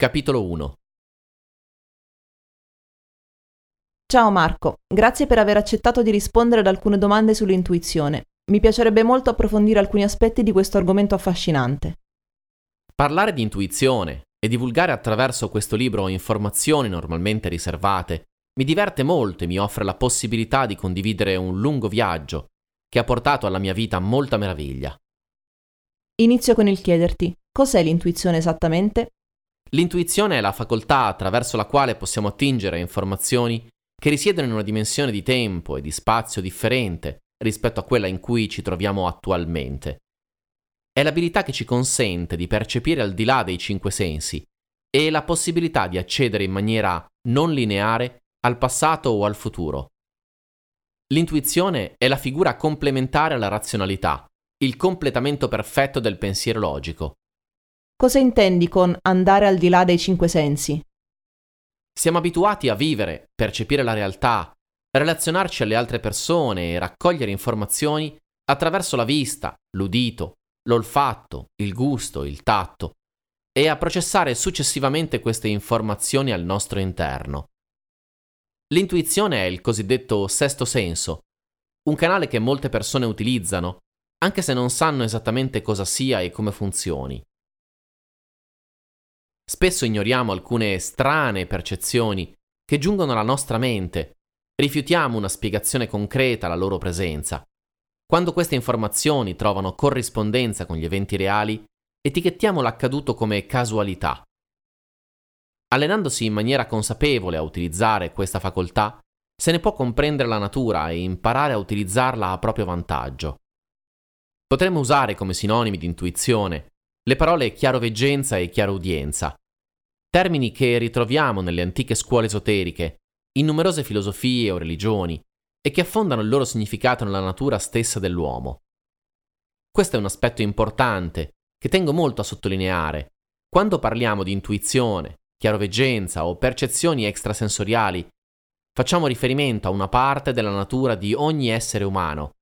Capitolo 1 Ciao Marco, grazie per aver accettato di rispondere ad alcune domande sull'intuizione. Mi piacerebbe molto approfondire alcuni aspetti di questo argomento affascinante. Parlare di intuizione e divulgare attraverso questo libro informazioni normalmente riservate mi diverte molto e mi offre la possibilità di condividere un lungo viaggio che ha portato alla mia vita molta meraviglia. Inizio con il chiederti, cos'è l'intuizione esattamente? L'intuizione è la facoltà attraverso la quale possiamo attingere informazioni che risiedono in una dimensione di tempo e di spazio differente rispetto a quella in cui ci troviamo attualmente. È l'abilità che ci consente di percepire al di là dei cinque sensi e la possibilità di accedere in maniera non lineare al passato o al futuro. L'intuizione è la figura complementare alla razionalità, il completamento perfetto del pensiero logico. Cosa intendi con andare al di là dei cinque sensi? Siamo abituati a vivere, percepire la realtà, relazionarci alle altre persone e raccogliere informazioni attraverso la vista, l'udito, l'olfatto, il gusto, il tatto, e a processare successivamente queste informazioni al nostro interno. L'intuizione è il cosiddetto sesto senso, un canale che molte persone utilizzano, anche se non sanno esattamente cosa sia e come funzioni. Spesso ignoriamo alcune strane percezioni che giungono alla nostra mente, rifiutiamo una spiegazione concreta alla loro presenza. Quando queste informazioni trovano corrispondenza con gli eventi reali, etichettiamo l'accaduto come casualità. Allenandosi in maniera consapevole a utilizzare questa facoltà, se ne può comprendere la natura e imparare a utilizzarla a proprio vantaggio. Potremmo usare come sinonimi di intuizione le parole chiaroveggenza e chiaroudienza, termini che ritroviamo nelle antiche scuole esoteriche, in numerose filosofie o religioni, e che affondano il loro significato nella natura stessa dell'uomo. Questo è un aspetto importante che tengo molto a sottolineare. Quando parliamo di intuizione, chiaroveggenza o percezioni extrasensoriali, facciamo riferimento a una parte della natura di ogni essere umano,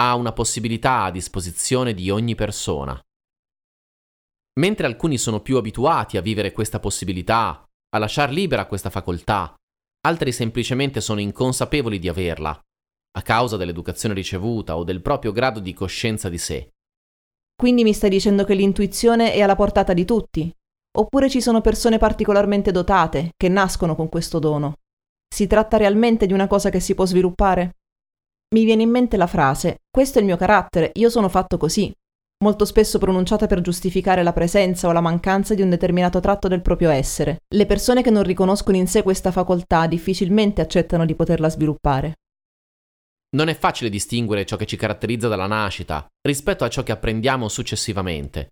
a una possibilità a disposizione di ogni persona. Mentre alcuni sono più abituati a vivere questa possibilità, a lasciar libera questa facoltà, altri semplicemente sono inconsapevoli di averla, a causa dell'educazione ricevuta o del proprio grado di coscienza di sé. Quindi mi stai dicendo che l'intuizione è alla portata di tutti, Oppure ci sono persone particolarmente dotate, che nascono con questo dono. Si tratta realmente di una cosa che si può sviluppare? Mi viene in mente la frase, questo è il mio carattere, io sono fatto così, molto spesso pronunciata per giustificare la presenza o la mancanza di un determinato tratto del proprio essere. Le persone che non riconoscono in sé questa facoltà difficilmente accettano di poterla sviluppare. Non è facile distinguere ciò che ci caratterizza dalla nascita rispetto a ciò che apprendiamo successivamente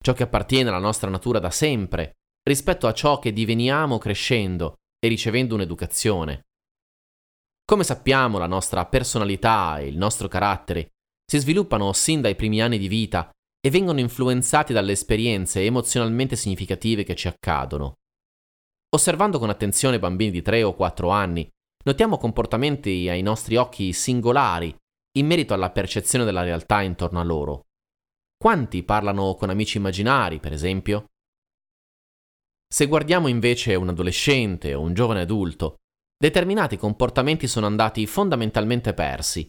ciò che appartiene alla nostra natura da sempre, rispetto a ciò che diveniamo crescendo e ricevendo un'educazione. Come sappiamo, la nostra personalità e il nostro carattere si sviluppano sin dai primi anni di vita e vengono influenzati dalle esperienze emozionalmente significative che ci accadono. Osservando con attenzione bambini di 3 o 4 anni, notiamo comportamenti ai nostri occhi singolari in merito alla percezione della realtà intorno a loro. Quanti parlano con amici immaginari, per esempio? Se guardiamo invece un adolescente o un giovane adulto, determinati comportamenti sono andati fondamentalmente persi.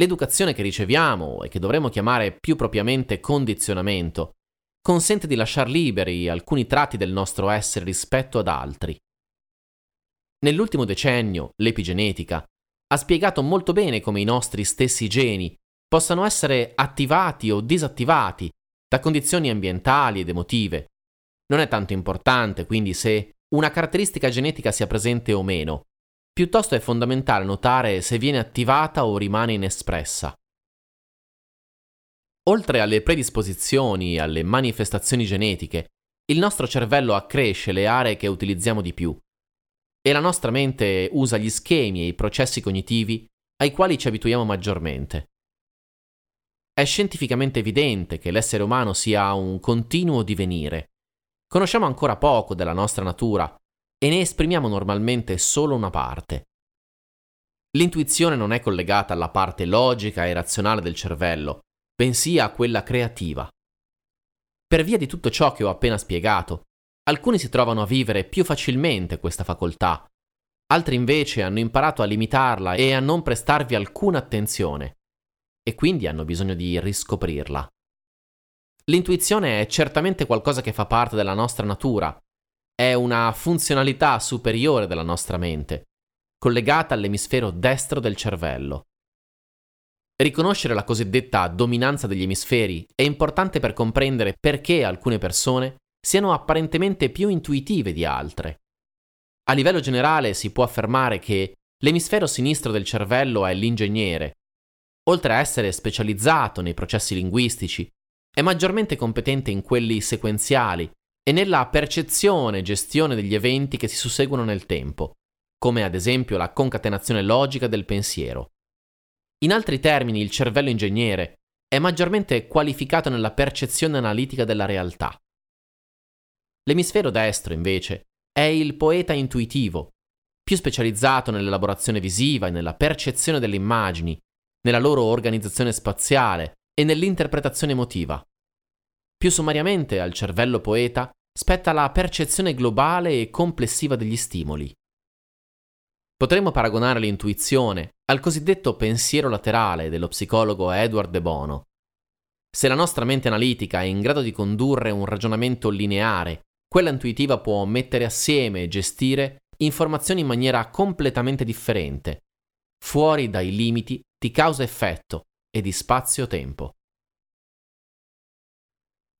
L'educazione che riceviamo e che dovremmo chiamare più propriamente condizionamento consente di lasciar liberi alcuni tratti del nostro essere rispetto ad altri. Nell'ultimo decennio l'epigenetica ha spiegato molto bene come i nostri stessi geni possano essere attivati o disattivati da condizioni ambientali ed emotive. Non è tanto importante quindi se una caratteristica genetica sia presente o meno, piuttosto è fondamentale notare se viene attivata o rimane inespressa. Oltre alle predisposizioni e alle manifestazioni genetiche, il nostro cervello accresce le aree che utilizziamo di più e la nostra mente usa gli schemi e i processi cognitivi ai quali ci abituiamo maggiormente. È scientificamente evidente che l'essere umano sia un continuo divenire. Conosciamo ancora poco della nostra natura e ne esprimiamo normalmente solo una parte. L'intuizione non è collegata alla parte logica e razionale del cervello, bensì a quella creativa. Per via di tutto ciò che ho appena spiegato, Alcuni si trovano a vivere più facilmente questa facoltà, altri invece hanno imparato a limitarla e a non prestarvi alcuna attenzione, e quindi hanno bisogno di riscoprirla. L'intuizione è certamente qualcosa che fa parte della nostra natura, è una funzionalità superiore della nostra mente, collegata all'emisfero destro del cervello. Riconoscere la cosiddetta dominanza degli emisferi è importante per comprendere perché alcune persone siano apparentemente più intuitive di altre. A livello generale si può affermare che l'emisfero sinistro del cervello è l'ingegnere. Oltre a essere specializzato nei processi linguistici, è maggiormente competente in quelli sequenziali e nella percezione e gestione degli eventi che si susseguono nel tempo, come ad esempio la concatenazione logica del pensiero. In altri termini, il cervello ingegnere è maggiormente qualificato nella percezione analitica della realtà. L'emisfero destro, invece, è il poeta intuitivo, più specializzato nell'elaborazione visiva e nella percezione delle immagini, nella loro organizzazione spaziale e nell'interpretazione emotiva. Più sommariamente al cervello poeta spetta la percezione globale e complessiva degli stimoli. Potremmo paragonare l'intuizione al cosiddetto pensiero laterale dello psicologo Edward De Bono. Se la nostra mente analitica è in grado di condurre un ragionamento lineare quella intuitiva può mettere assieme e gestire informazioni in maniera completamente differente, fuori dai limiti di causa-effetto e di spazio-tempo.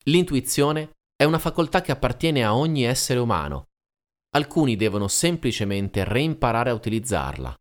L'intuizione è una facoltà che appartiene a ogni essere umano. Alcuni devono semplicemente reimparare a utilizzarla.